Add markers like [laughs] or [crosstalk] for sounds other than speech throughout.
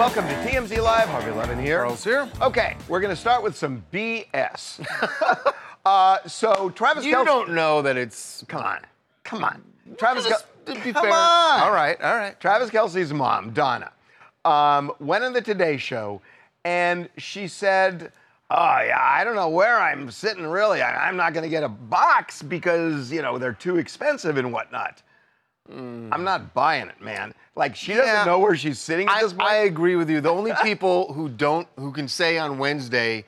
Welcome to TMZ Live. Harvey Levin here. Charles here. Okay, we're going to start with some BS. [laughs] uh, so Travis You Kelce. don't know that it's. Come on, come on. Travis Just Kel- to be come fair. on. All right, all right. Travis Kelce's mom, Donna, um, went on the Today Show, and she said, "Oh yeah, I don't know where I'm sitting. Really, I, I'm not going to get a box because you know they're too expensive and whatnot." Mm. I'm not buying it, man. Like she doesn't know where she's sitting at I, this point. I agree with you. The only people who don't, who can say on Wednesday,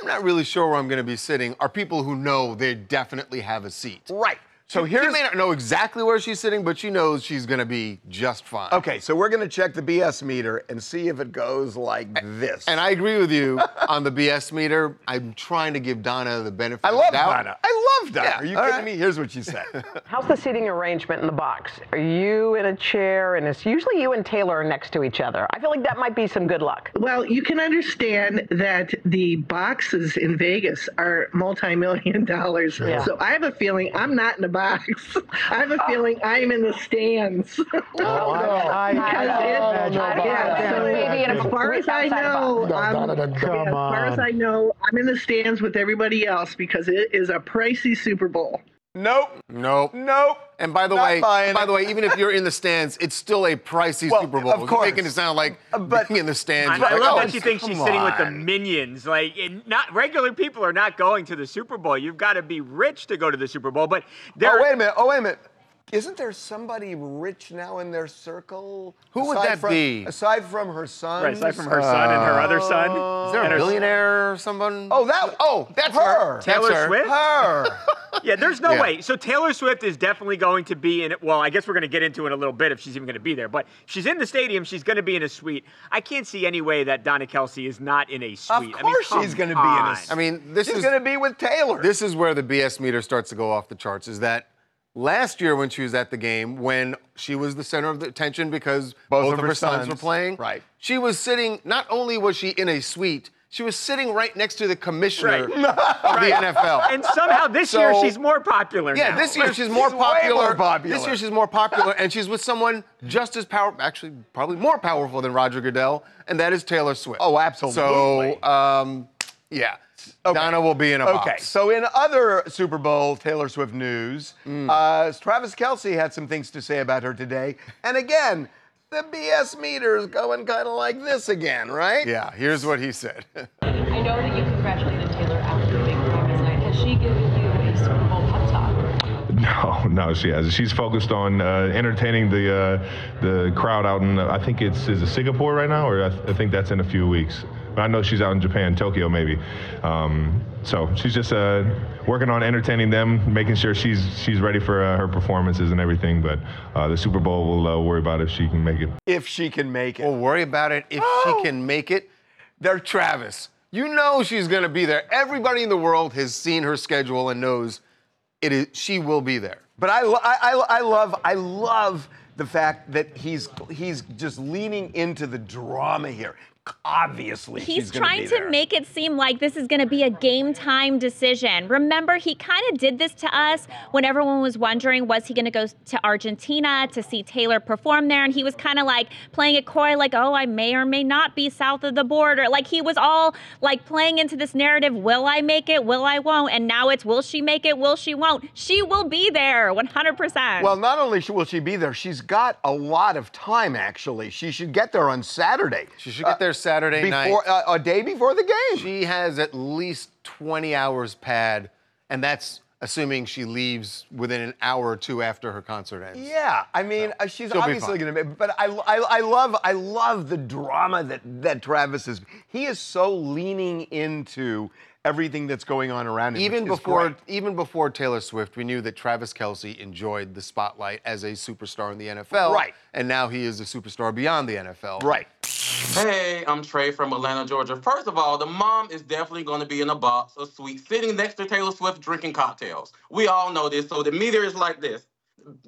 I'm not really sure where I'm going to be sitting, are people who know they definitely have a seat. right. So She here's may not know exactly where she's sitting, but she knows she's going to be just fine. Okay, so we're gonna check the BS meter and see if it goes like this. And I agree with you on the BS meter. I'm trying to give Donna the benefit I love the doubt. Donna. I love Donna. Yeah, Are you all kidding right. me? Here's what she said. [laughs] How's the seating arrangement in the box? Are you in a chair and it's usually you and Taylor are next to each other? I feel like that might be some good luck. Well, you can understand that the boxes in Vegas are multi-million dollars. Yeah. So I have a feeling I'm not in the box. [laughs] I have a oh. feeling I'm in the stands. [laughs] Oh, I, Because it- yeah, so maybe as far as I outside the know. I'm, as far as I know, I'm in the stands with everybody else because it is a pricey Super Bowl. Nope. Nope. Nope. And by the Not way, by it. the way, even if you're in the stands, it's still a pricey Well, Super Bowl. of You're course. making it sound like Uh, but- being in the stands. I, you're I love oh, that she thinks she's come sitting with the minions. Like, it, not regular people are not going to the Super Bowl. You've got to be rich to go to the Super Bowl. But there, Oh wait a minute. Oh wait a minute. Isn't there somebody rich now in their circle? Who would Aside that from- be? Aside from her son. right, aside from her son and her uh, other son. Is there and a her- billionaire or someone? Oh, that. Oh, that's her. her. Taylor That's her. Swift? Her. [laughs] Yeah, there's no Yeah. way. So Taylor Swift is definitely going to be in it. Well, I guess we're going to get into it in a little bit if she's even going to be there. But she's in the stadium. She's going to be in a suite. I can't see any way that Donna Kelce is not in a Of suite. I mean, course she's going to be in on. a. I mean, this she's is going to be with Taylor. this is where the BS meter starts to go off the charts. Is that last year when she was at the game, when she was the center of the attention because both, of her sons, were playing, right. She was sitting. Not only was she in a suite, she was sitting right next to the commissioner Right. of [laughs] the NFL. And somehow this year she's more popular Yeah, now. this year she's more She's way popular. more popular. This year she's more popular, and she's with someone just as powerful, actually probably more powerful than Roger Goodell, and that is Taylor Swift. Oh, absolutely. So, um, yeah, Donna will be in a Okay, box. so in other Super Bowl Taylor Swift news, Mm. uh, Travis Kelce had some things to say about her today. And again, the BS meter is going kind of like this again, right? Yeah, here's what he said. [laughs] I know that you congratulated Taylor after the big Grammys night. Has she given you a Super Bowl pep talk? No, [laughs] no, she hasn't. She's focused on uh, entertaining the uh, the crowd out in uh, I think it's is it Singapore right now, or I, th- I think that's in a few weeks. But I know she's out in Japan, Tokyo maybe. Um, so she's just uh, working on entertaining them, making sure she's she's ready for uh, her performances and everything. But uh, the Super Bowl, we'll uh, worry about if she can make it. If she can make it. We'll worry about it if she can make it. They're Travis. You know she's going to be there. Everybody in the world has seen her schedule and knows it is. She will be there. But I, I, I, I love I love the fact that he's he's just leaning into the drama here. Obviously, He's she's trying be to there. make it seem like this is going to be a game time decision. Remember, he kind of did this to us when everyone was wondering was he going to go to Argentina to see Taylor perform there? And he was kind of like playing it coy, like, oh, I may or may not be south of the border. Like he was all like playing into this narrative will I make it? Will I won't? And now it's will she make it? Will she won't? She will be there 100%. Well, not only will she be there, she's got a lot of time. Actually, she should get there on Saturday. She should get there Saturday before night. uh, a day before the game. She has at least 20 hours pad, and that's assuming she leaves within an hour or two after her concert ends. Yeah, I mean, uh, she's obviously going to be. But I, I, I love, I love the drama that that Travis is. He is so leaning into everything that's going on around him. Even before, even before Taylor Swift, we knew that Travis Kelce enjoyed the spotlight as a superstar in the NFL. Right. And now he is a superstar beyond the NFL. Right. Hey, I'm Trey from Atlanta, Georgia. First of all, the mom is definitely going to be in a box of sweets sitting next to Taylor Swift drinking cocktails. We all know this, so the meter is like this.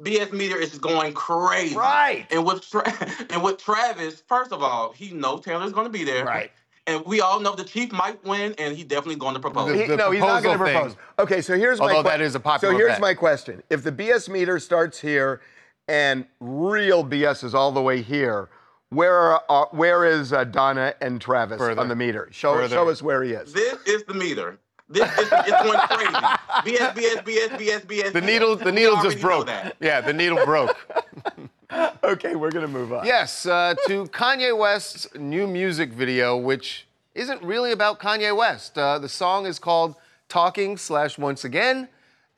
BS meter is going crazy. Right. And with Tra- [laughs] and with Travis, first of all, he knows Taylor's going to be there. Right. And we all know the chief might win, and he's definitely going to propose. He- no, he's not going to propose. thing. Okay, so here's my Although que- that is a popular So here's bet. my question: If the BS meter starts here, and real BS is all the way here, where are, uh, where is uh, Donna and Travis Further. on the meter? Show Further. show us where he is. This is the meter. This is it's going crazy. BS, BS, BS, BS, BS. The needle, the needle just broke. that. Yeah, the needle broke. [laughs] [laughs] Okay, we're going to move on. Yes, uh, to Kanye West's new music video, which isn't really about Kanye West. Uh, the song is called Talking slash Once Again,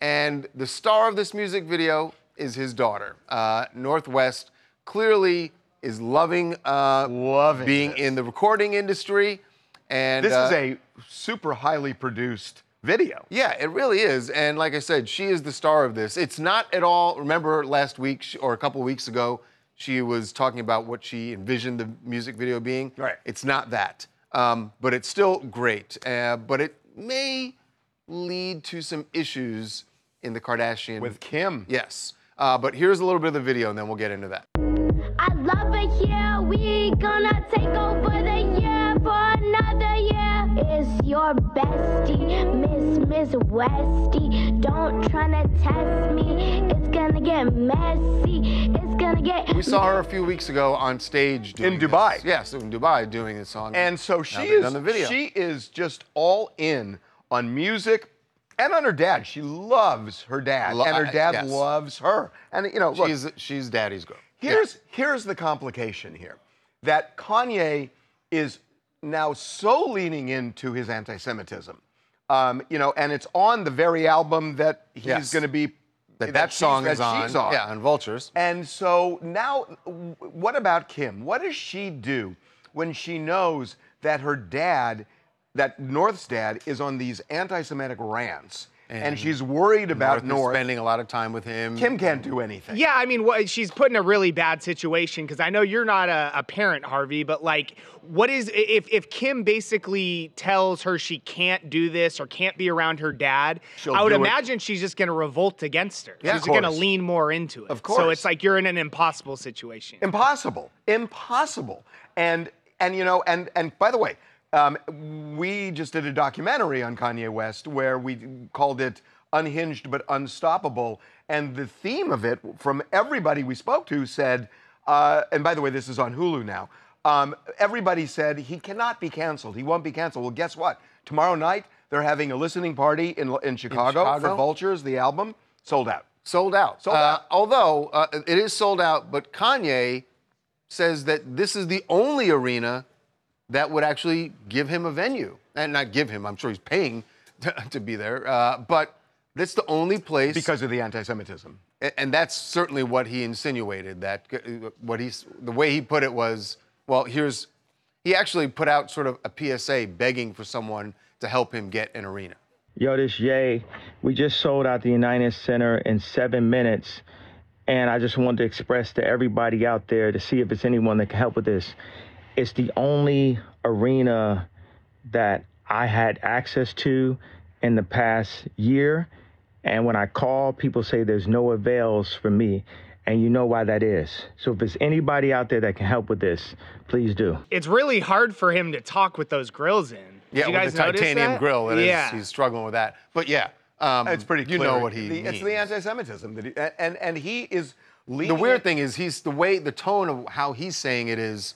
and the star of this music video is his daughter. Uh, North West clearly is loving, uh, Loving being this. in the recording industry. And This uh, is a super highly produced video. yeah, it really is. And like I said, she is the star of this. It's not at all, remember last week or a couple weeks ago, she was talking about what she envisioned the music video being. Right. It's not that. Um, but it's still great. Uh, but it may lead to some issues in the Kardashian. With Kim. Yes. Uh, but here's a little bit of the video and then we'll get into that. I love it here. We gonna take over the year for another year. It's your bestie, Miss Miss Westy. Don't tryna test me. It's gonna get messy. It's gonna get. We saw her a few weeks ago on stage doing In Dubai. This. Yes, in Dubai doing this song. And so she is done the video. she is just all in on music and on her dad. She loves her dad, Lo- and her dad yes. loves her. And you know, look, she's she's daddy's girl. here's here's the complication here, that Kanye is now so leaning into his anti-Semitism, um, you know, and it's on the very album that he's Yes. going to be that that she's- song that is on. on. Yeah, on Vultures. And so now, what about Kim? What does she do when she knows that her dad, that North's dad, is on these anti-Semitic rants, and, And she's worried about North North? spending a lot of time with him. Kim can't do anything. Yeah, I mean, what, she's put in a really bad situation because I know you're not a, a parent, Harvey, but like, what is if if Kim basically tells her she can't do this or can't be around her dad? She'll I would do it. imagine she's just going to revolt against her. Yeah, she's going to lean more into it. Of course. So it's like you're in an impossible situation. Impossible. Impossible. And and you know, and and by the way, um, we just did a documentary on Kanye West where we called it Unhinged but Unstoppable. And the theme of it, from everybody we spoke to, said, uh, and by the way, this is on Hulu now. Um, everybody said he cannot be canceled. He won't be canceled. Well, guess what? Tomorrow night they're having a listening party in in Chicago, for Chicago? Vultures, the album, sold out. Sold out. Sold Uh, out. Although uh, it is sold out, but Kanye says that this is the only arena that would actually give him a venue. And not give him, I'm sure he's paying to, [laughs] to be there. Uh, but that's the only place. Because of the anti-Semitism. A- And that's certainly what he insinuated. That uh, what he's the way he put it was, well, here's he actually put out sort of a PSA begging for someone to help him get an arena. Yo, this Ye. We just sold out the United Center in seven minutes. And I just wanted to express to everybody out there to see if it's anyone that can help with this. It's the only arena that I had access to in the past year. And when I call, people say there's no avails for me. And you know why that is. So if there's anybody out there that can help with this, please do. It's really hard for him to talk with those grills in. Did Yeah, you with the titanium that? grill. It is- yeah. he's struggling with that. But yeah, um, It's pretty You know what he the, means. It's the anti-Semitism that he, and and he is the weird it- thing is he's the way the tone of how he's saying it is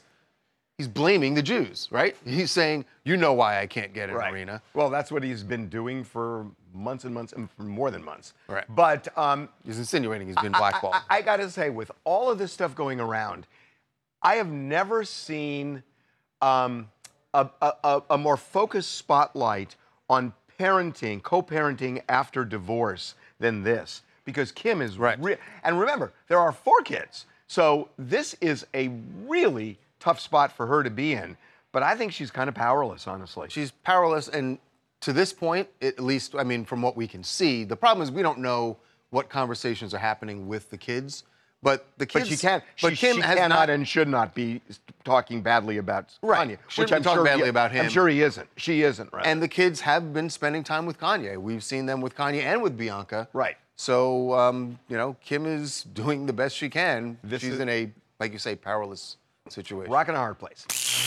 he's blaming the Jews, right? He's saying, "You know why I can't get an Right. arena." Well, that's what he's been doing for months and months, and for more than months. Right. But um, He's insinuating he's been blackballed. I, I, got to say, with all of this stuff going around, I have never seen um, a, a, a- a more focused spotlight on parenting, co-parenting after divorce than this. Because Kim is Right. re- and remember, there are four kids, so this is a really tough spot for her to be in. But I think she's kind of powerless, honestly. she's powerless, and to this point, at least, I mean, from what we can see, the problem is we don't know what conversations are happening with the kids. But the kids, But she can't. But she, Kim she has cannot not and should not be talking badly about Right. Kanye. Shouldn't be talking sure badly he, about him. I'm sure he isn't. She isn't. Right. And the kids have been spending time with Kanye. We've seen them with Kanye and with Bianca. Right. So, um, you know, Kim is doing the best she can. This She's is- in a, like you say, powerless situation. Rocking a hard place.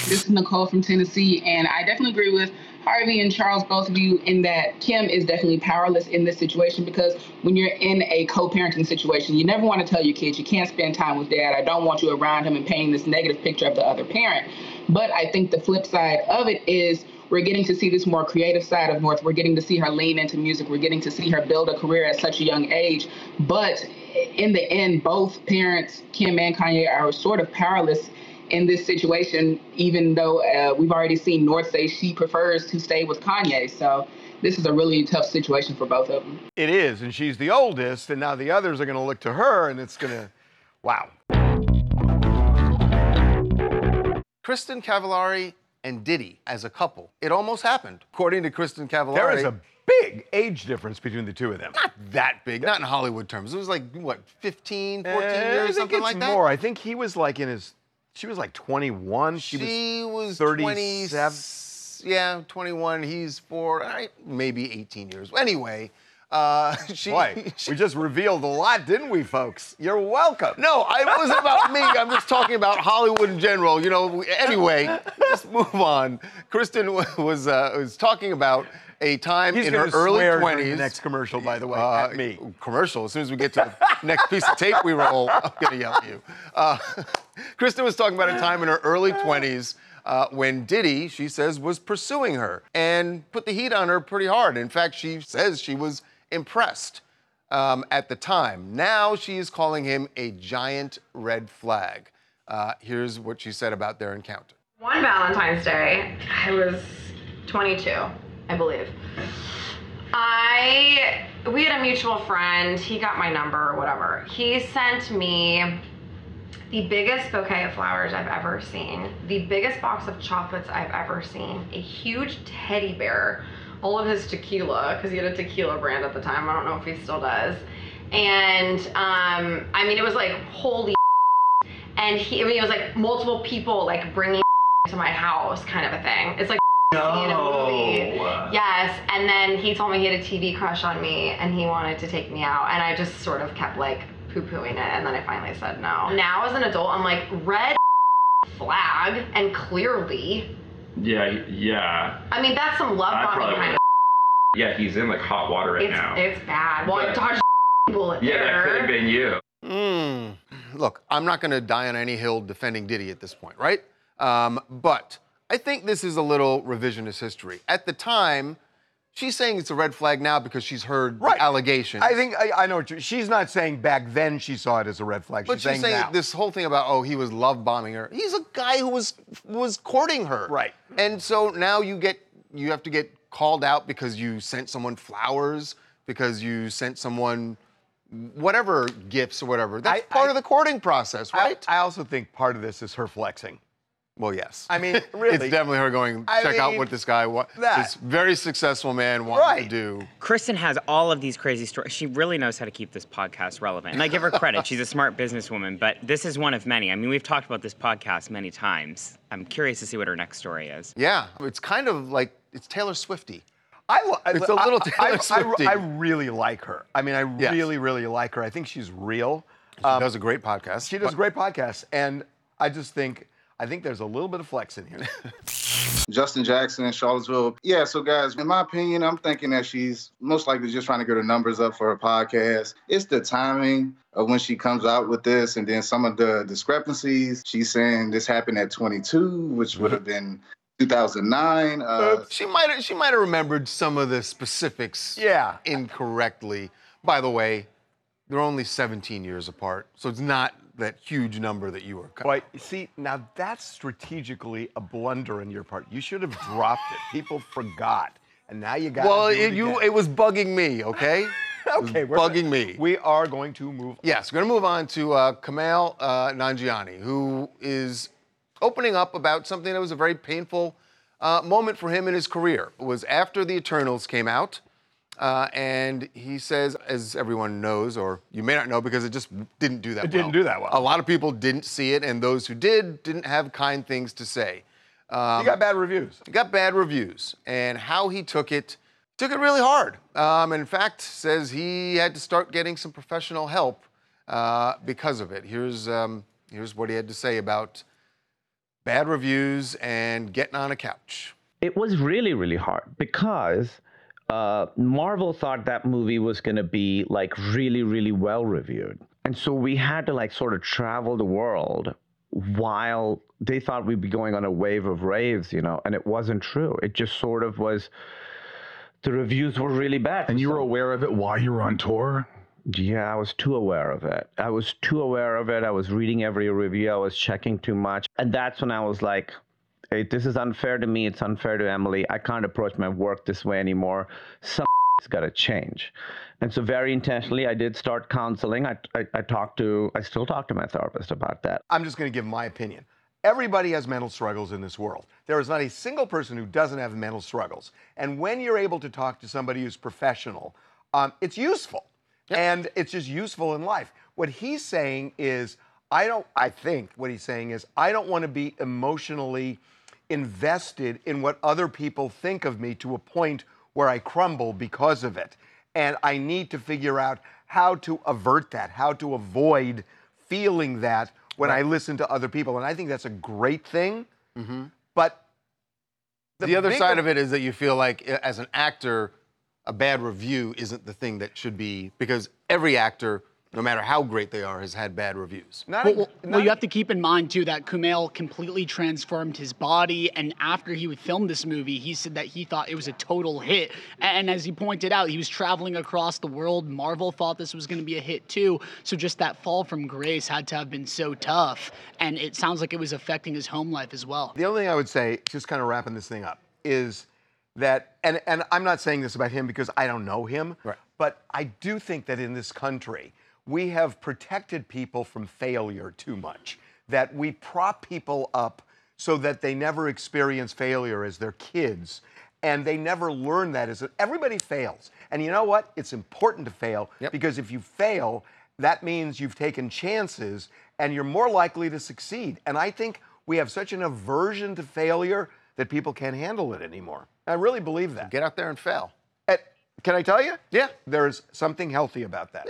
This is Nicole from Tennessee, and I definitely agree with Harvey and Charles, both of you, in that Kim is definitely powerless in this situation because when you're in a co parenting situation, you never want to tell your kids you can't spend time with dad. I don't want you around him and painting this negative picture of the other parent. But I think the flip side of it is we're getting to see this more creative side of North. We're getting to see her lean into music. We're getting to see her build a career at such a young age. But in the end, both parents, Kim and Kanye, are sort of powerless in this situation, even though uh, we've already seen North say she prefers to stay with Kanye. So this is a really tough situation for both of them. It is, and she's the oldest, and now the others are going to look to her, and it's going to, wow. Kristin Cavallari and Diddy as a couple. It almost happened, according to Kristin Cavallari. There is a big age difference between the two of them. not that big, not in Hollywood terms. It was like what, 15, 14 Eh, I years, think something it's like that. more. I think he was like in his. She was like 21. She, She was 37. 20, yeah, 21. He's four, maybe 18 years. Anyway, uh, [laughs] she. Boy, [laughs] we just revealed a lot, didn't we, folks? You're welcome. No, it wasn't about me. I'm just talking about Hollywood in general. You know. Anyway, let's move on. Kristin was uh, was talking about a time He's in her early swear 20s. the next commercial, by the way, Uh, at me. Commercial. As soon as we get to the [laughs] next piece of tape we roll, I'm gonna yell at you. Uh, [laughs] Kristin was talking about a time in her early 20s. Uh, when Diddy, she says, was pursuing her and put the heat on her pretty hard. In fact, she says she was impressed um, at the time. Now she is calling him a giant red flag. Uh, here's what she said about their encounter. One Valentine's Day, I was 22, I believe. I we had a mutual friend. He got my number or whatever. He sent me the biggest bouquet of flowers I've ever seen, the biggest box of chocolates I've ever seen, a huge teddy bear, all of his tequila because he had a tequila brand at the time. I don't know if he still does. And um, I mean, it was like holy. [laughs] And he, I mean, it was like multiple people like bringing [laughs] to my house, kind of a thing. It's like in a movie. Yes, and then he told me he had a TV crush on me and he wanted to take me out, and I just sort of kept like poo-pooing it, and then I finally said no. Now as an adult, I'm like red [laughs] flag, and clearly, Yeah, yeah. I mean that's some love I bombing probably kind of. Yeah, he's in like hot water right It's now. it's bad. Well, I But- dodged [laughs] bullet yeah, that could have been you. Mm. Look, I'm not going to die on any hill defending Diddy at this point, right? Um, but I think this is a little revisionist history. At the time, she's saying it's a red flag now because she's heard Right. allegations. I think I, I know. She's not saying back then she saw it as a red flag. But she's, she's saying, saying this whole thing about oh he was love bombing her. He's a guy who was was courting her. Right. And so now you get you have to get called out because you sent someone flowers because you sent someone whatever gifts or whatever. That's I- part I- of the courting process, I, right? I also think part of this is her flexing. Well, yes. I mean, [laughs] really. it's definitely her going I check out what this guy wa- that. this very successful man wants Right. to do. Kristin has all of these crazy stories. She really knows how to keep this podcast relevant. And I give her credit. She's a [laughs] smart businesswoman, but this is one of many. I mean, we've talked about this podcast many times. I'm curious to see what her next story is. Yeah, it's kind of like it's Taylor Swifty. I, lo- It's a little I, Taylor I, Swifty. I, I really like her. I mean, I Yes. really, really like her. I think she's real. She um, does a great podcast. She does a great podcasts, and I just think I think there's a little bit of flex in here. [laughs] Justin Jackson in Charlottesville. Yeah, so guys, in my opinion, I'm thinking that she's most likely just trying to get her numbers up for her podcast. It's the timing of when she comes out with this and then some of the discrepancies. She's saying this happened at 22, which would have been 2009. Uh, she might have she might have remembered some of the specifics Yeah. incorrectly. By the way, they're only 17 years apart, so it's not that huge number that you were. Boy, see, now that's strategically a blunder on your part. You should have dropped it. People forgot, and now you got. well, it you again. it was bugging me. Okay. [laughs] Okay, we're bugging me. We are going to move. Yes, we're going to move on to uh, Kumail uh, Nanjiani, who is opening up about something that was a very painful uh, moment for him in his career. It was after the Eternals came out. Uh, and he says, as everyone knows, or you may not know because it just didn't do that It well. didn't do that well. A lot of people didn't see it, and those who did didn't have kind things to say. Um, He got bad reviews. He got bad reviews, and how he took it, took it really hard. Um, in fact, says he had to start getting some professional help uh, because of it. Here's um, here's what he had to say about bad reviews and getting on a couch. It was really, really hard because uh, Marvel thought that movie was going to be like really, really well reviewed. And so we had to like sort of travel the world while they thought we'd be going on a wave of raves, you know, and it wasn't true. It just sort of was, the reviews were really bad. And you were aware of it while you were on tour? Yeah, I was too aware of it. I was too aware of it. I was reading every review. I was checking too much. And that's when I was like, hey, this is unfair to me. It's unfair to Emily. I can't approach my work this way anymore. Something's [laughs] got to change. And so, very intentionally, I did start counseling. I, I, I talked to, I still talk to my therapist about that. I'm just going to give my opinion. Everybody has mental struggles in this world. There is not a single person who doesn't have mental struggles. And when you're able to talk to somebody who's professional, um, it's useful. And it's just useful in life. What he's saying is, I don't, I think what he's saying is, I don't want to be emotionally invested in what other people think of me to a point where I crumble because of it. And I need to figure out how to avert that, how to avoid feeling that when I listen to other people. And I think that's a great thing. But The, other side of it is that you feel like, uh, as an actor, a bad review isn't the thing that should be, because every actor, no matter how great they are, has had bad reviews. Not well, well- well, you have to keep in mind too that Kumail completely transformed his body, and after he would film this movie, he said that he thought it was a total hit. And as he pointed out, he was traveling across the world. Marvel thought this was going to be a hit too. So just that fall from grace had to have been so tough, and it sounds like it was affecting his home life as well. The only thing I would say, just kind of wrapping this thing up, is that, and, and I'm not saying this about him because I don't know him, right. but I do think that in this country, we have protected people from failure too much. That we prop people up so that they never experience failure as their kids. And they never learn that is that as a, everybody fails. And you know what? It's important to fail because if you fail, that means you've taken chances and you're more likely to succeed. And I think we have such an aversion to failure that people can't handle it anymore. I really believe that. Get out there and fail. can I tell you? Yeah. There's something healthy about that.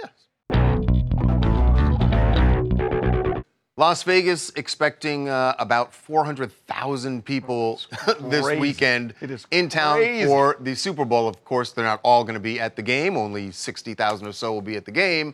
Las Vegas expecting uh, about 400,000 people [laughs] this weekend in town crazy. for the Super Bowl. Of course, they're not all going to be at the game. Only 60,000 or so will be at the game.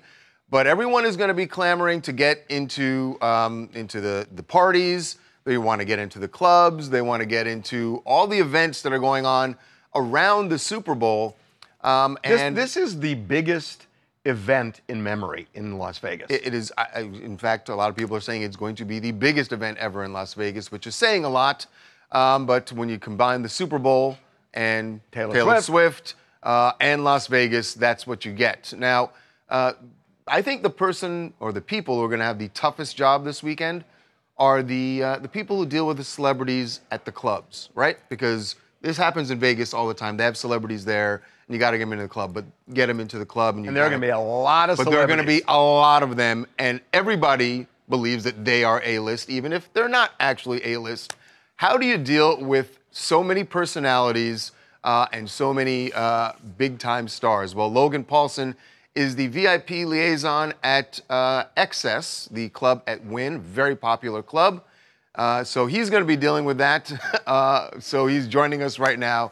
But everyone is going to be clamoring to get into um, into the, the parties. They want to get into the clubs. They want to get into all the events that are going on around the Super Bowl. Um, This, and this is the biggest event in memory in Las Vegas. it- it is, I, I- in fact, a lot of people are saying it's going to be the biggest event ever in Las Vegas, which is saying a lot. Um, but when you combine the Super Bowl and Taylor Taylor, Swift. Swift, uh, and Las Vegas, that's what you get. Now, uh, I think the person or the people who are going to have the toughest job this weekend are the uh, the people who deal with the celebrities at the clubs, right? Because this happens in Vegas all the time. They have celebrities there, and you got to get them into the club. But get them into the club, and, you And there are gonna be a lot of But there are going to be a lot of them, and everybody believes that they are A-list, even if they're not actually A-list. How do you deal with so many personalities uh, and so many uh, big-time stars? Well, Logan Paulson is the VIP liaison at uh, XS, the club at Wynn, very popular club. Uh, so he's going to be dealing with that. [laughs] Uh, so he's joining us right now.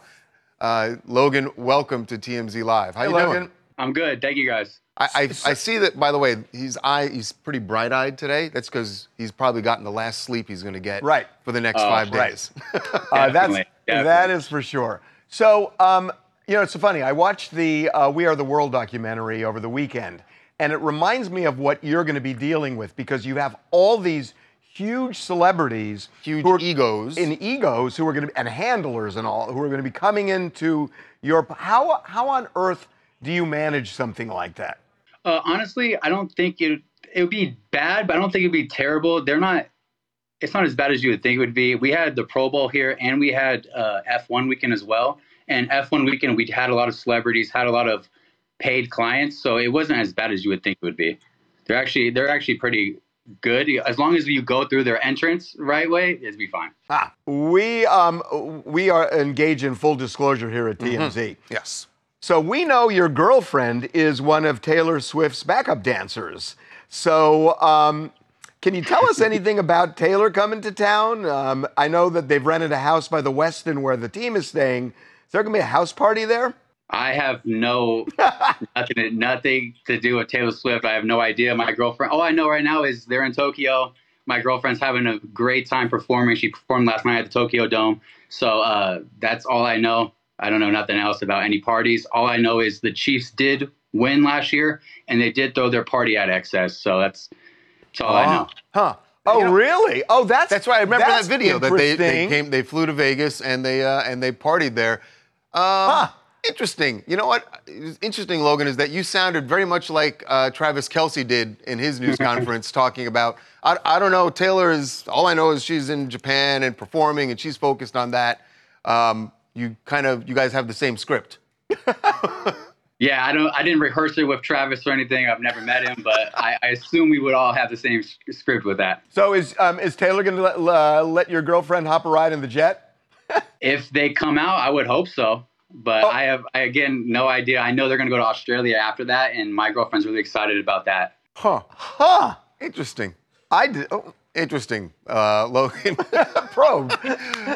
Uh, Logan, welcome to TMZ Live. How Hey, you Logan. doing? I'm good. Thank you guys. I, I, I see that, by the way, he's eye, he's pretty bright-eyed today. That's because he's probably gotten the last sleep he's going to get Right. for the next Oh, five right. days. [laughs] Uh, that's, Definitely, that is for sure. So, um, you know, it's so funny. I watched the uh, We Are the World documentary over the weekend, and it reminds me of what you're going to be dealing with because you have all these huge celebrities, huge egos, in egos who are going to be, and handlers and all who are going to be coming into your. How how on earth do you manage something like that? Uh, honestly, I don't think it it would be bad, but I don't think it'd be terrible. They're not. it's not as bad as you would think it would be. We had the Pro Bowl here, and we had uh, F1 weekend as well. And F1 weekend, we had a lot of celebrities, had a lot of paid clients, so it wasn't as bad as you would think it would be. They're actually they're actually pretty good as long as you go through their entrance right way. It'd be fine. Ah, we um we are engaged in full disclosure here at TMZ. Yes. So we know your girlfriend is one of Taylor Swift's backup dancers. So um, can you tell us [laughs] anything about Taylor coming to town? Um, I know that they've rented a house by the Westin where the team is staying. Is there going to be a house party there? I have no [laughs] nothing nothing to do with Taylor Swift. I have no idea. My girlfriend. All I know right now is they're in Tokyo. My girlfriend's having a great time performing. She performed last night at the Tokyo Dome. So uh, that's all I know. I don't know nothing else about any parties. All I know is the Chiefs did win last year, and they did throw their party at XS. So that's that's all I know. Huh. Oh, really? Oh, that's That's why I remember that video that they, they came, they flew to Vegas and they uh, and they partied there. Um, Interesting. You know what? Interesting, Logan, is that you sounded very much like uh, Travis Kelce did in his news [laughs] conference, talking about. I, I don't know. Taylor is all I know is she's in Japan and performing, and she's focused on that. Um, you kind of, you guys have the same script. [laughs] Yeah, I don't. I didn't rehearse it with Travis or anything. I've never met him, but I, I assume we would all have the same script with that. So is um, is Taylor going to let, uh, let your girlfriend hop a ride in the jet? If they come out, I would hope so. But I have, I, again, no idea. I know they're going to go to Australia after that, and my girlfriend's really excited about that. Huh. Huh. Interesting. I did. Oh. Interesting, uh, Logan. [laughs] Probe.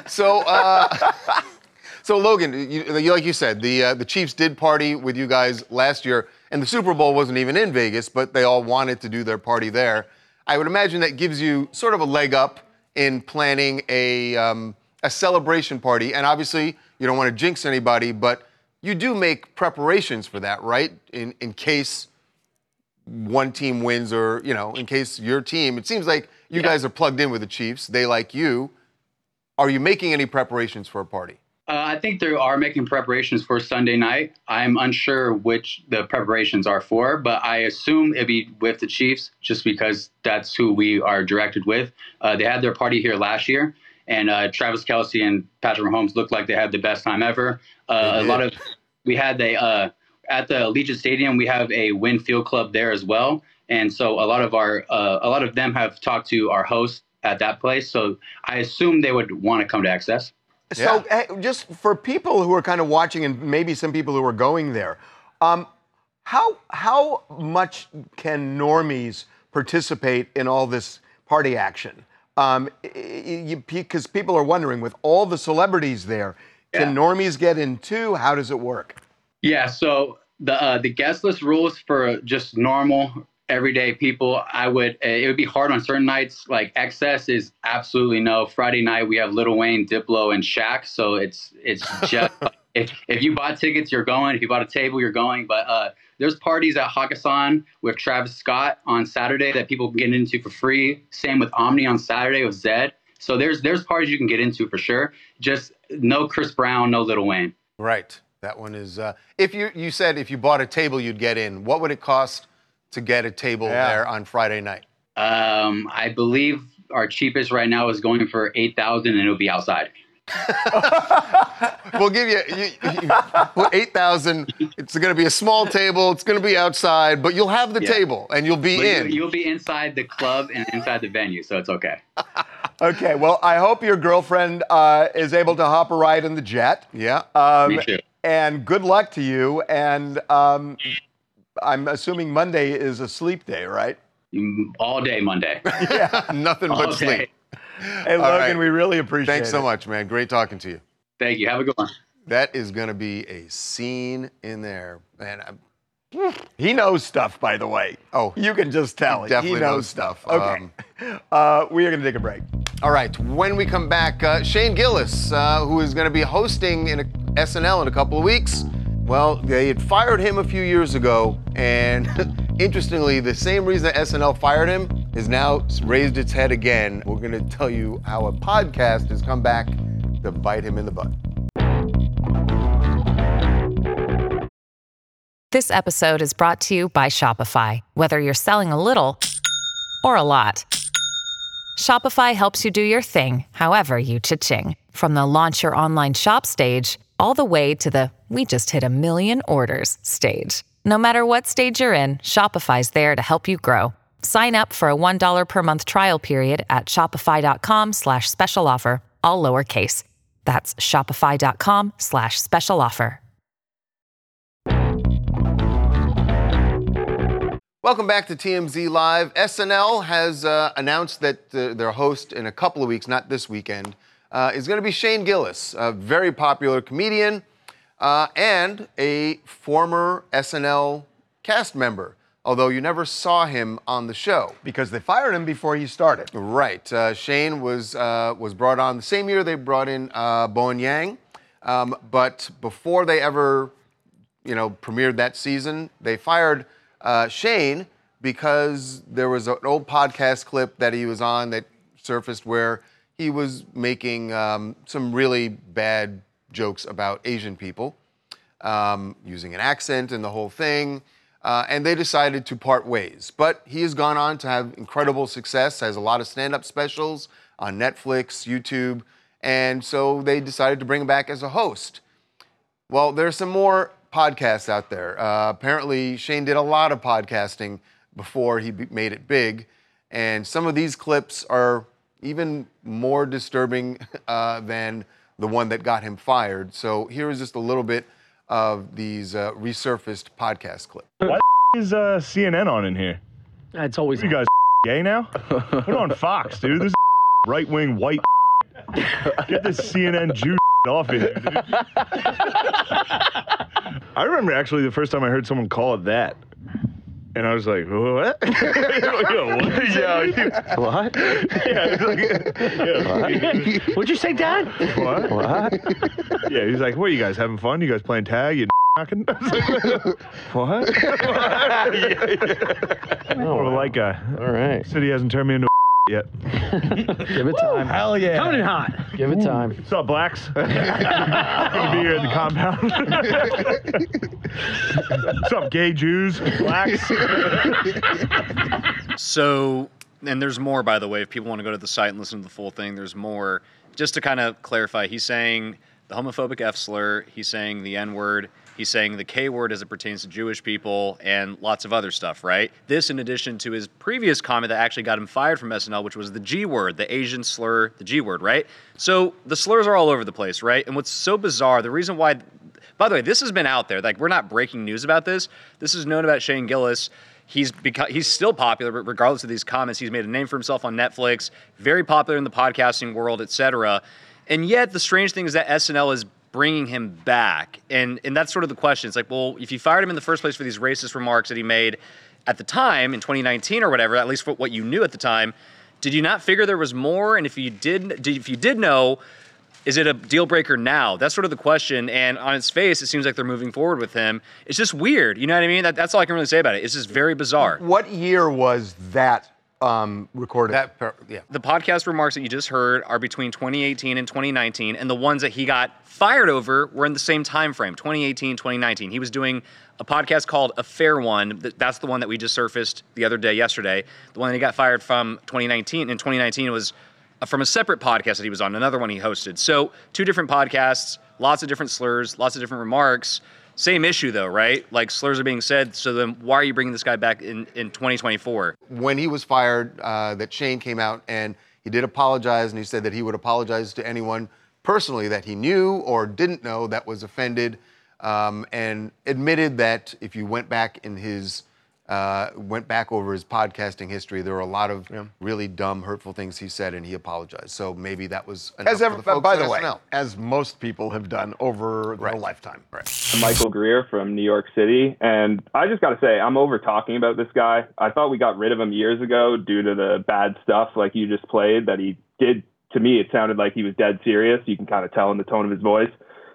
so, uh, [laughs] so Logan, you, you- like you said, the uh, the Chiefs did party with you guys last year, and the Super Bowl wasn't even in Vegas, but they all wanted to do their party there. I would imagine that gives you sort of a leg up in planning a um, a celebration party, and obviously you don't want to jinx anybody, but you do make preparations for that, right? In in case one team wins or you know in case your team it seems like you guys are plugged in with the chiefs. They like you are you making any preparations for a party Uh, I think they are making preparations for Sunday night. I'm unsure which the preparations are for, but I assume it'd be with the Chiefs just because that's who we are directed with. Uh, they had their party here last year, and uh, Travis Kelce and Patrick Mahomes looked like they had the best time ever. Uh, a lot of we had the uh, at the Allegiant Stadium. We have a Wynn Field Club there as well, and so a lot of our uh, a lot of them have talked to our host at that place. So I assume they would want to come to XS. So, hey, just for people who are kind of watching, and maybe some people who are going there, um, how how much can normies participate in all this party action? Um, Because people are wondering, with all the celebrities there, can normies get in too? How does it work? Yeah, so the uh, the guest list rules for just normal everyday people, I would uh, it would be hard on certain nights. Like XS is absolutely no. Friday night we have Lil Wayne, Diplo, and Shaq, so it's it's [laughs] just if if you bought tickets, you're going. If you bought a table, you're going. But uh, there's parties at Hakkasan with Travis Scott on Saturday that people can get into for free. Same with Omnia on Saturday with Zedd. So there's there's parties you can get into for sure. Just no Chris Brown, no Lil Wayne. right that one is uh, if you you said if you bought a table you'd get in what would it cost to get a table Yeah. there on friday night Um, I believe our cheapest right now is going for eight thousand, and it'll be outside. we'll give you, you, you well, 8000 it's going to be a small table it's going to be outside but you'll have the Yeah. table and you'll be But in You, will be inside the club and inside the venue, so it's okay. [laughs] Okay, well, I hope your girlfriend uh, is able to hop a ride in the jet. Yeah. Um, Me too. And good luck to you. And um, I'm assuming Monday is a sleep day, right? Mm, All day Monday. [laughs] yeah. Nothing All but day. sleep. Hey, All Logan, right. we really appreciate it. Thanks so much, man. Great talking to you. Thank you. Have a good one. That is going to be a scene in there. Man, I'm, He knows stuff, by the way. Oh, you can just tell. he definitely he knows, knows stuff. stuff. Okay. Um, uh, we are going to take a break. all right. When we come back, uh, Shane Gillis, uh, who is going to be hosting in a, SNL in a couple of weeks. Well, they had fired him a few years ago, and [laughs] interestingly, the same reason that SNL fired him is now raised its head again. We're going to tell you how a podcast has come back to bite him in the butt. This episode is brought to you by Shopify. Whether you're selling a little or a lot, Shopify helps you do your thing, however you cha-ching. From the launch your online shop stage, all the way to the we just hit a million orders stage. No matter what stage you're in, Shopify's there to help you grow. Sign up for a $1 per month trial period at shopify.com slash special offer, all lowercase. That's shopify.com slash special offer. Welcome back to TMZ Live. SNL has uh, announced that uh, their host in a couple of weeks, not this weekend, uh, is going to be Shane Gillis, a very popular comedian uh, and a former SNL cast member. Although you never saw him on the show because they fired him before he started. Right. Uh, Shane was uh, was brought on the same year they brought in uh, Bowen Yang, um, but before they ever, you know, premiered that season, they fired uh, Shane because there was an old podcast clip that he was on that surfaced where he was making um, some really bad jokes about Asian people, um, using an accent and the whole thing. Uh, and they decided to part ways. But he has gone on to have incredible success, has a lot of stand up specials on Netflix, YouTube, and so they decided to bring him back as a host. Well, there's some more podcasts out there. Uh, apparently, Shane did a lot of podcasting before he made it big, and some of these clips are even more disturbing [laughs] uh, than the one that got him fired. So here is just a little bit of these uh, resurfaced podcast clips. Why the is uh, CNN on in here? It's always you guys gay now. Put on [laughs] Fox, dude. This [laughs] is right wing white. Get this CNN Jew off in here, dude. I remember actually the first time I heard someone call it that. And I was like, what? What? [laughs] Yeah, What? Yeah, like, yeah. What'd you say, Dad? What? What? Yeah, he's like, what are you guys having fun? You guys playing tag? You [laughs] knocking? I was like, what? [laughs] yeah, yeah. Oh, More of a light guy. All right. City hasn't turned me into a yet. Give it time. Hell yeah. Coming in hot. Give it time. What's up, blacks? [laughs] Good to be here at the compound. [laughs] What's up, gay Jews, blacks? [laughs] So, and there's more, by the way. If people want to go to the site and listen to the full thing, there's more. Just to kind of clarify, he's saying the homophobic F slur, he's saying the N word, he's saying the K word as it pertains to Jewish people, and lots of other stuff, right? This, in addition to his previous comment that actually got him fired from SNL, which was the G word, the Asian slur, the G word, right? So the slurs are all over the place, right? And what's so bizarre, the reason why by the way, this has been out there. Like we're not breaking news about this. This is known about Shane Gillis. He's he's still popular, but regardless of these comments, he's made a name for himself on Netflix. Very popular in the podcasting world, etc. And yet, the strange thing is that SNL is bringing him back, and and that's sort of the question. It's like, well, if you fired him in the first place for these racist remarks that he made at the time in 2019 or whatever, at least for what you knew at the time, did you not figure there was more? And if you did, did if you did know, is it a deal breaker now? That's sort of the question. And on its face, it seems like they're moving forward with him. It's just weird. You know what I mean? That, that's all I can really say about it. It's just very bizarre. What year was that um, recorded? That, yeah. The podcast remarks that you just heard are between 2018 and 2019, and the ones that he got fired over were in the same time frame, 2018, 2019. He was doing a podcast called A Fair One. Th- That's the one that we just surfaced the other day, yesterday. The one that he got fired from 2019. In 2019, was uh, from a separate podcast that he was on, another one he hosted. So, two different podcasts, lots of different slurs, lots of different remarks. Same issue though, right? Like slurs are being said. So then, why are you bringing this guy back in in 2024? when he was fired, uh, that Shane came out and he did apologize, and he said that he would apologize to anyone personally that he knew or didn't know that was offended, um, and admitted that if you went back in his uh, went back over his podcasting history, there were a lot of really dumb, hurtful things he said, and he apologized. So maybe that was enough As for ever, the by the way, SNL. as most people have done over their lifetime. I'm Michael Greer from New York City, and I just got to say, I'm over talking about this guy. I thought we got rid of him years ago due to the bad stuff like you just played that he did. To me, it sounded like he was dead serious. You can kind of tell in the tone of his voice.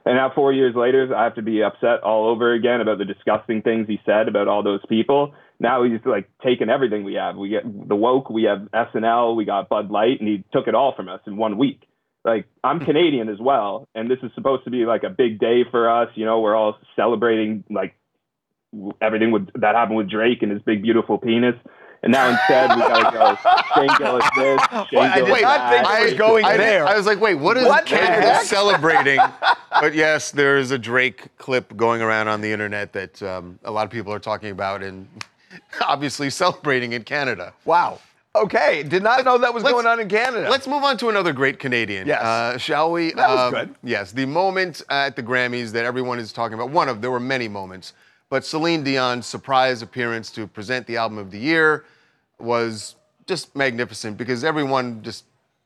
And now, four years later, I have to be upset all over again about the disgusting things he said about all those people. Now he's like taking everything we have. We get the woke, we have SNL, we got Bud Light, and he took it all from us in one week. Like I'm Canadian as well, and this is supposed to be like a big day for us. You know, we're all celebrating like everything with, that happened with Drake and his big beautiful penis. And now instead we gotta go Shane Gillis this, [laughs] Shane Well, I did not that. think it was going I, there. I was like, wait, what is What Canada celebrating? [laughs] but yes, there is a Drake clip going around on the internet that um, a lot of people are talking about and [laughs] obviously celebrating in Canada. Wow. Okay, did not know that was Let's- going on in Canada. Let's move on to another great Canadian. Yes. Uh, shall we? That was Um, good. Yes, the moment at the Grammys that everyone is talking about. One of there were many moments, but Celine Dion's surprise appearance to present the album of the year was just magnificent because everyone just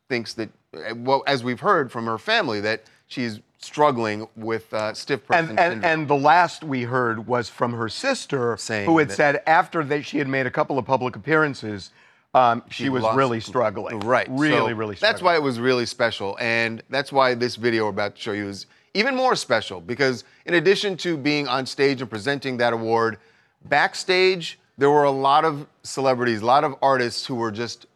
thinks that, uh, well, as we've heard from her family, that she's struggling with uh, stiff person and, and, syndrome. and the last we heard was from her sister, Saying who had that- said after that she had made a couple of public appearances, um, she, was lost- really struggling. Right. Really, So really struggling. That's why it was really special. And that's why this video we're about to show you is even more special because in addition to being on stage and presenting that award, backstage, there were a lot of celebrities, a lot of artists who were just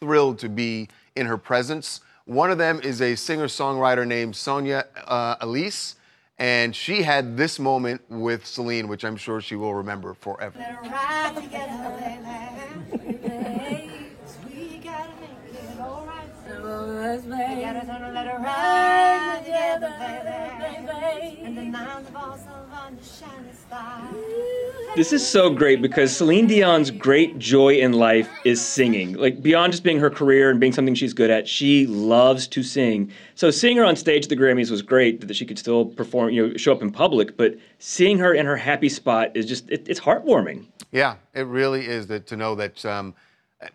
thrilled to be in her presence. One of them is a singer songwriter named Sonia uh, Elise. And she had this moment with Celine, which I'm sure she will remember forever. We gotta turn and let her ride together, baby. And the nines of also on the shining star. This is so great because Celine Dion's great joy in life is singing. Like beyond just being her career and being something she's good at, she loves to sing. So seeing her on stage at the Grammys was great that she could still perform, you know, show up in public. But seeing her in her happy spot is just it, it's heartwarming. Yeah, it really is that to know that um,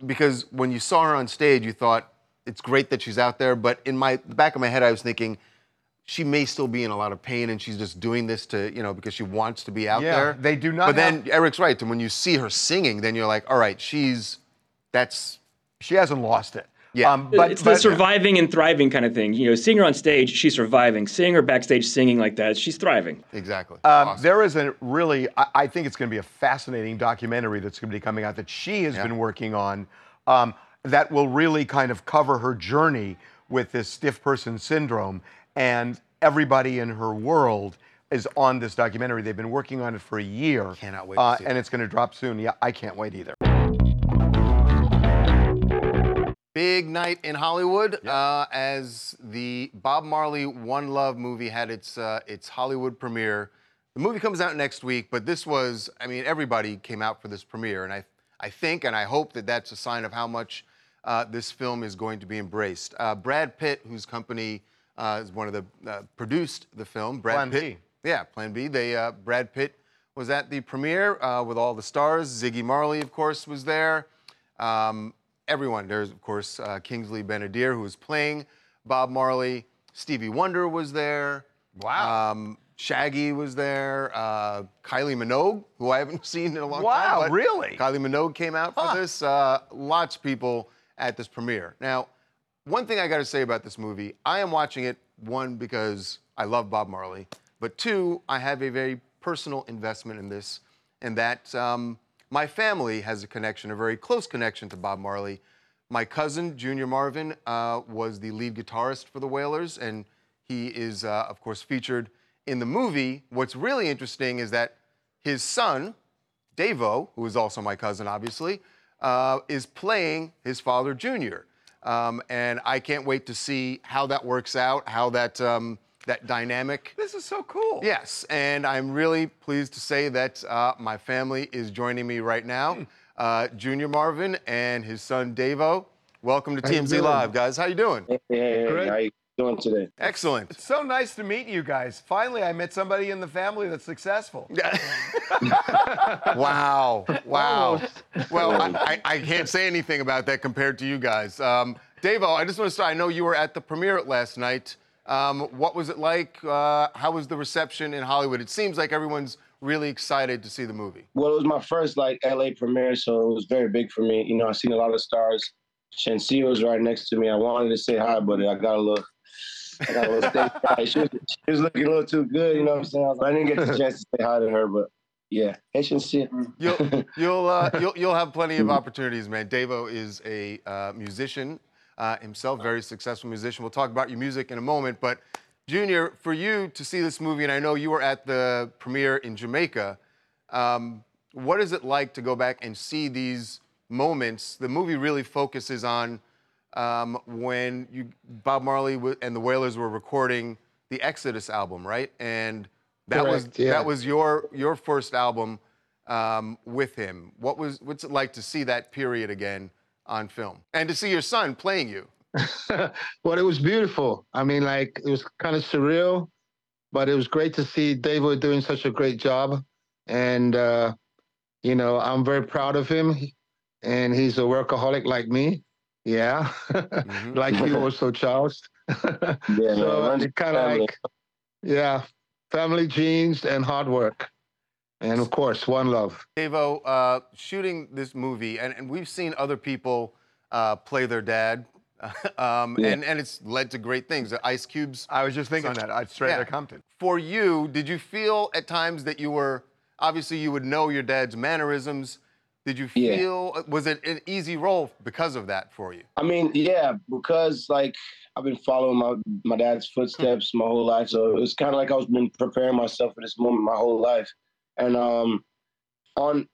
because when you saw her on stage, you thought it's great that she's out there, but in my the back of my head, I was thinking she may still be in a lot of pain, and she's just doing this to you know because she wants to be out Yeah, there. they do not But then Eric's right, and when you see her singing, then you're like, all right, she's that's she hasn't lost it. Yeah, Um, but it's but- the surviving and thriving kind of thing. You know, seeing her on stage, she's surviving. Seeing her backstage singing like that, she's thriving. Exactly. Um, There is a really, I, I think it's going to be a fascinating documentary that's going to be coming out that she has been working on um, that will really kind of cover her journey with this stiff person syndrome. And everybody in her world is on this documentary. They've been working on it for a year. Cannot wait Uh, and it's going to drop soon. Yeah, I can't wait either. Big night in Hollywood uh, as the Bob Marley One Love movie had its uh, its Hollywood premiere. The movie comes out next week, but this was, I mean, everybody came out for this premiere, and I, I think and I hope that that's a sign of how much uh, this film is going to be embraced. Uh, Brad Pitt, whose company uh, is one of the uh, produced the film, Brad Plan Pitt. B. Yeah, Plan B. They uh, Brad Pitt was at the premiere uh, with all the stars. Ziggy Marley, of course, was there. Um, everyone. There's, of course, uh, Kingsley Ben-Adir, who was playing Bob Marley. Stevie Wonder was there. Wow. Um, Shaggy was there. Uh, Kylie Minogue, who I haven't [laughs] seen in a long time. Wow, really? Kylie Minogue came out for this. Uh, lots of people at this premiere. Now, one thing I got to say about this movie, I am watching it, one, because I love Bob Marley, but two, I have a very personal investment in this, and that um, my family has a connection, a very close connection to Bob Marley. My cousin, Junior Marvin, uh, was the lead guitarist for the Wailers, and he is, uh, of course, featured in the movie. What's really interesting is that his son, Davo, who is also my cousin, obviously, uh, is playing his father, Junior. Um, and I can't wait to see how that works out, how that um, that dynamic. This is so cool. Yes, and I'm really pleased to say that uh, my family is joining me right now. Uh, Junior Marvin and his son Davo. Welcome to How TMZ? Live, guys. How you doing? Hey, hey, hey, how you doing today? Excellent. It's so nice to meet you guys. Finally, I met somebody in the family that's successful. [laughs] Wow. Wow. Well, I, I, I can't say anything about that compared to you guys. Um, Davo, I just want to say, I know you were at the premiere last night. Um, what was it like? Uh, how was the reception in Hollywood? It seems like everyone's really excited to see the movie. Well, it was my first like LA premiere, so it was very big for me. You know, I've seen a lot of stars. Shenseea was right next to me. I wanted to say hi, but I got a little, I got a little stage fright. She was, she was looking a little too good. You know what I'm saying? I, like, I didn't get the chance to say hi to her, but yeah, hey Shenseea. You'll [laughs] you'll uh, you'll you'll have plenty of opportunities, man. Davo is a uh, musician uh, himself, very successful musician. We'll talk about your music in a moment, but Junior, for you to see this movie, and I know you were at the premiere in Jamaica. Um, what is it like to go back and see these moments. The movie really focuses on um, when you, Bob Marley and the Wailers were recording the Exodus album, right? And that was yeah. that was your your first album um, with him. What was what's it like to see that period again on film and to see your son playing you? [laughs] well, it was beautiful. I mean, like it was kind of surreal, but it was great to see David doing such a great job. And uh, you know, I'm very proud of him. And he's a workaholic like me. Yeah, [laughs] like you [laughs] also, Charles. [laughs] Yeah, so man, it kind of like, yeah, family genes and hard work, and of course, one love. Davo, uh, shooting this movie, and, and we've seen other people uh, play their dad, um, Yeah. and, and it's led to great things. Ice Cube's. I was just thinking that. I'd straight outta Compton. For you, did you feel at times that you were obviously you would know your dad's mannerisms? Did you Yeah. feel was it an easy role because of that for you? I mean, yeah, because like I've been following my my dad's footsteps my whole life, so it's kind of like I was been preparing myself for this moment my whole life. And um, on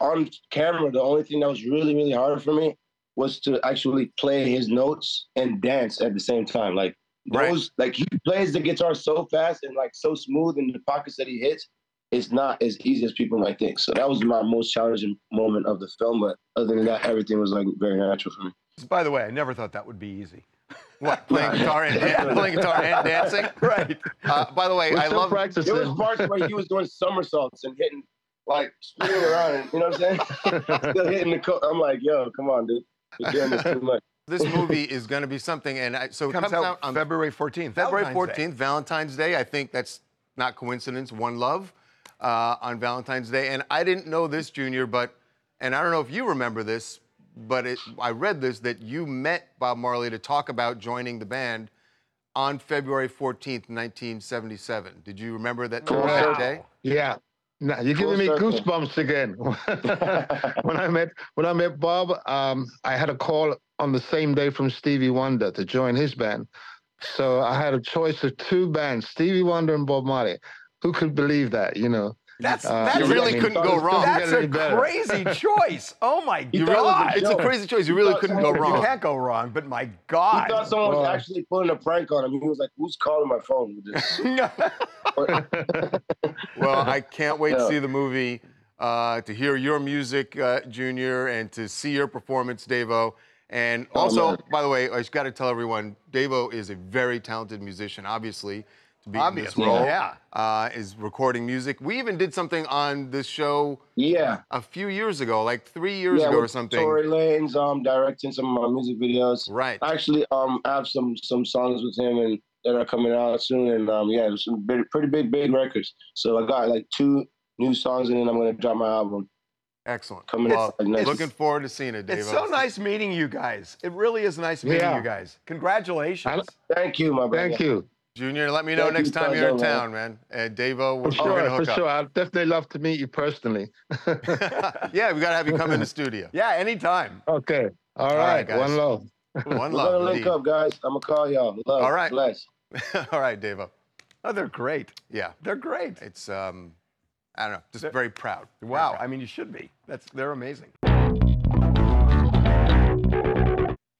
on camera, the only thing that was really really hard for me was to actually play his notes and dance at the same time. Like those, like he plays the guitar so fast and like so smooth in the pockets that he hits. It's not as easy as people might think. So that was my most challenging moment of the film. But other than that, everything was like very natural for me. By the way, I never thought that would be easy. [laughs] What playing guitar and dan- playing guitar and [laughs] dancing? Right. Uh, by the way, We're I love practicing. There was parts where he was doing somersaults and hitting, like spinning around. And, you know what I'm saying? [laughs] Still hitting the. Co- I'm like, yo, come on, dude. You're doing this too much. This movie is going to be something, and I, so it Comes comes, out on February 14th, February Valentine's Day. 14th, Valentine's Day. I think that's not coincidence. One Love uh, on Valentine's Day, and I didn't know this, Junior, but and I don't know if you remember this, but it, I read this that you met Bob Marley to talk about joining the band on February 14th, 1977. Did you remember that, Full that day? Yeah. Nah, you're giving me goosebumps again. [laughs] when I met when I met Bob, um, I had a call on the same day from Stevie Wonder to join his band. So I had a choice of two bands, Stevie Wonder and Bob Marley. Who could believe that? You know. That's, Uh, that's I mean, it doesn't That's get any a crazy [laughs] choice. Oh my You god! it It's a crazy choice. You really couldn't go wrong. You can't go wrong, but my God. He thought someone was Well- actually pulling a prank on him. He was like, "Who's calling my phone?" with this?" [laughs] [laughs] Well, I can't wait to see the movie, uh, to hear your music, uh, Junior, and to see your performance, Davo. And Oh, also, man. by the way, I just got to tell everyone, Davo is a very talented musician, obviously, to be Obviously, in this role. yeah. Uh, is recording music. We even did something on this show. Yeah. A few years ago, like three years yeah, ago or something. Tory Lanez, um, directing some of my music videos. Right. Actually, um, I have some some songs with him and that are coming out soon, and um, yeah, there's some big, pretty big, big records. So I got like two new songs, and then I'm gonna drop my album. Excellent. Coming Well, up next. looking forward to seeing it, Davo. It's so nice meeting you guys. It really is nice meeting Yeah. you guys. Congratulations. Thank you, my brother. Thank you. Junior, let me know Thank next you, time you're in town, man. And Davo, we're, For we're sure, gonna for hook up. sure. I'd definitely love to meet you personally. [laughs] Yeah, we gotta have you come in the studio. [laughs] Yeah, anytime. Okay. All All right. right, guys. One love. One [laughs] We're love. gonna link up, guys. I'm gonna call y'all. Love. All right. Bless. All right, Davo. Oh, they're great. Yeah, They're great. it's um, I don't know, just very proud. Very Wow. proud. I mean, you should be. That's they're amazing.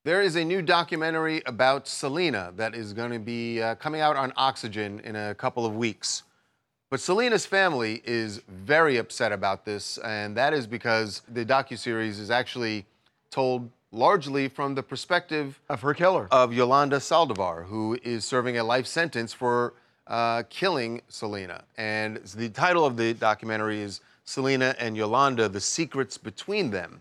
There is a new documentary about Selena that is going to be uh, coming out on Oxygen in a couple of weeks. But Selena's family is very upset about this, and that is because the docuseries is actually told largely from the perspective Of her killer. of Yolanda Saldivar, who is serving a life sentence for uh, killing Selena. And the title of the documentary is Selena and Yolanda: The Secrets Between Them.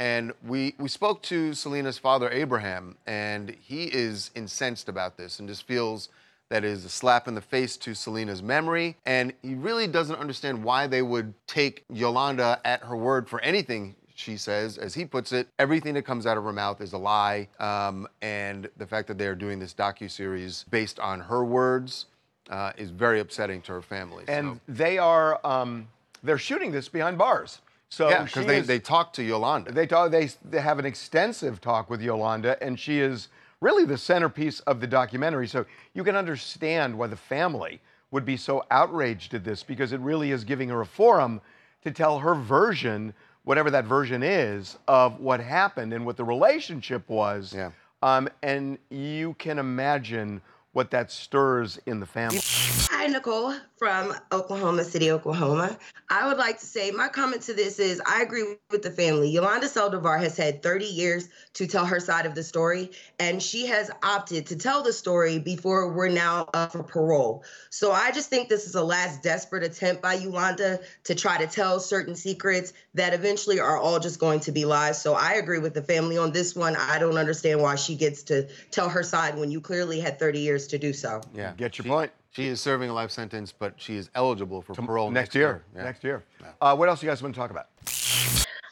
And we, we spoke to Selena's father, Abraham, and he is incensed about this and just feels that is a slap in the face to Selena's memory. And he really doesn't understand why they would take Yolanda at her word for anything she says. As he puts it, everything that comes out of her mouth is a lie. Um, and the fact that they are doing this docu-series based on her words uh, is very upsetting to her family. And so. they are um, they're shooting this behind bars. So yeah, because they, is- they talk to Yolanda. They talk. They they have an extensive talk with Yolanda, and she is really the centerpiece of the documentary. So you can understand why the family would be so outraged at this because it really is giving her a forum to tell her version whatever that version is of what happened and what the relationship was. Yeah. Um, and you can imagine what that stirs in the family. Hi, Nicole from Oklahoma City, Oklahoma. I would like to say my comment to this is I agree with the family. Yolanda Saldivar has had 30 years to tell her side of the story, and she has opted to tell the story before we're now up for parole. So I just think this is a last desperate attempt by Yolanda to try to tell certain secrets that eventually are all just going to be lies. So I agree with the family on this one. I don't understand why she gets to tell her side when you clearly had 30 years to do so. Yeah. Get your She- point. She is serving a life sentence, but she is eligible for parole next next, year. Yeah. Next year. Uh, what else you guys want to talk about?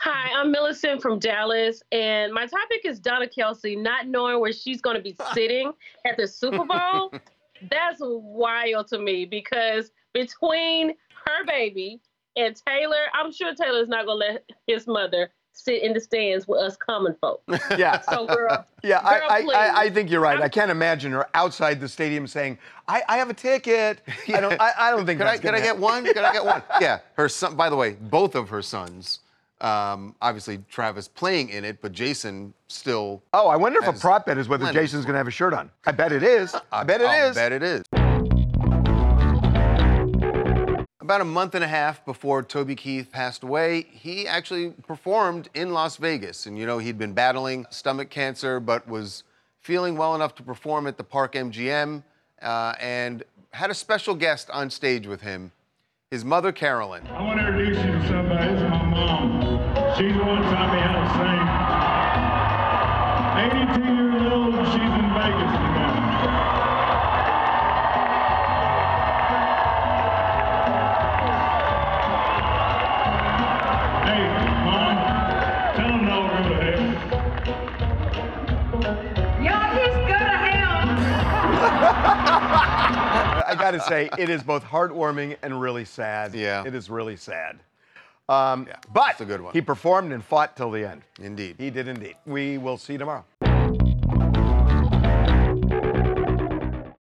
Hi, I'm Millicent from Dallas, and my topic is Donna Kelce not knowing where she's going to be [laughs] sitting at the Super Bowl. That's wild to me because between her baby and Taylor, I'm sure Taylor's not going to let his mother sit in the stands with us common folk. [laughs] Yeah. So, girl, Yeah, girl, I, I, please. I, I think you're right. I can't imagine her outside the stadium saying, "I, I have a ticket." [laughs] I don't. I, I don't think. Could I, that's could I get one? Could I get one? Yeah. Her son. By the way, both of her sons. Um, obviously, Travis playing in it, but Jason still. Oh, I wonder if a prop bet is whether. Jason's going to have a shirt on. I bet it is. I bet it I'll is. bet it is. About a month and a half before Toby Keith passed away, he actually performed in Las Vegas. And you know, he'd been battling stomach cancer, but was feeling well enough to perform at the Park MGM uh, and had a special guest on stage with him, his mother, Carolyn. I want to introduce you to somebody. This is my mom. She's the one taught me how to sing. 82 I got to say, it is both heartwarming and really sad. Yeah. It is really sad. Um, but a good one. he performed and fought till the end. Indeed. He did indeed. We will see you tomorrow.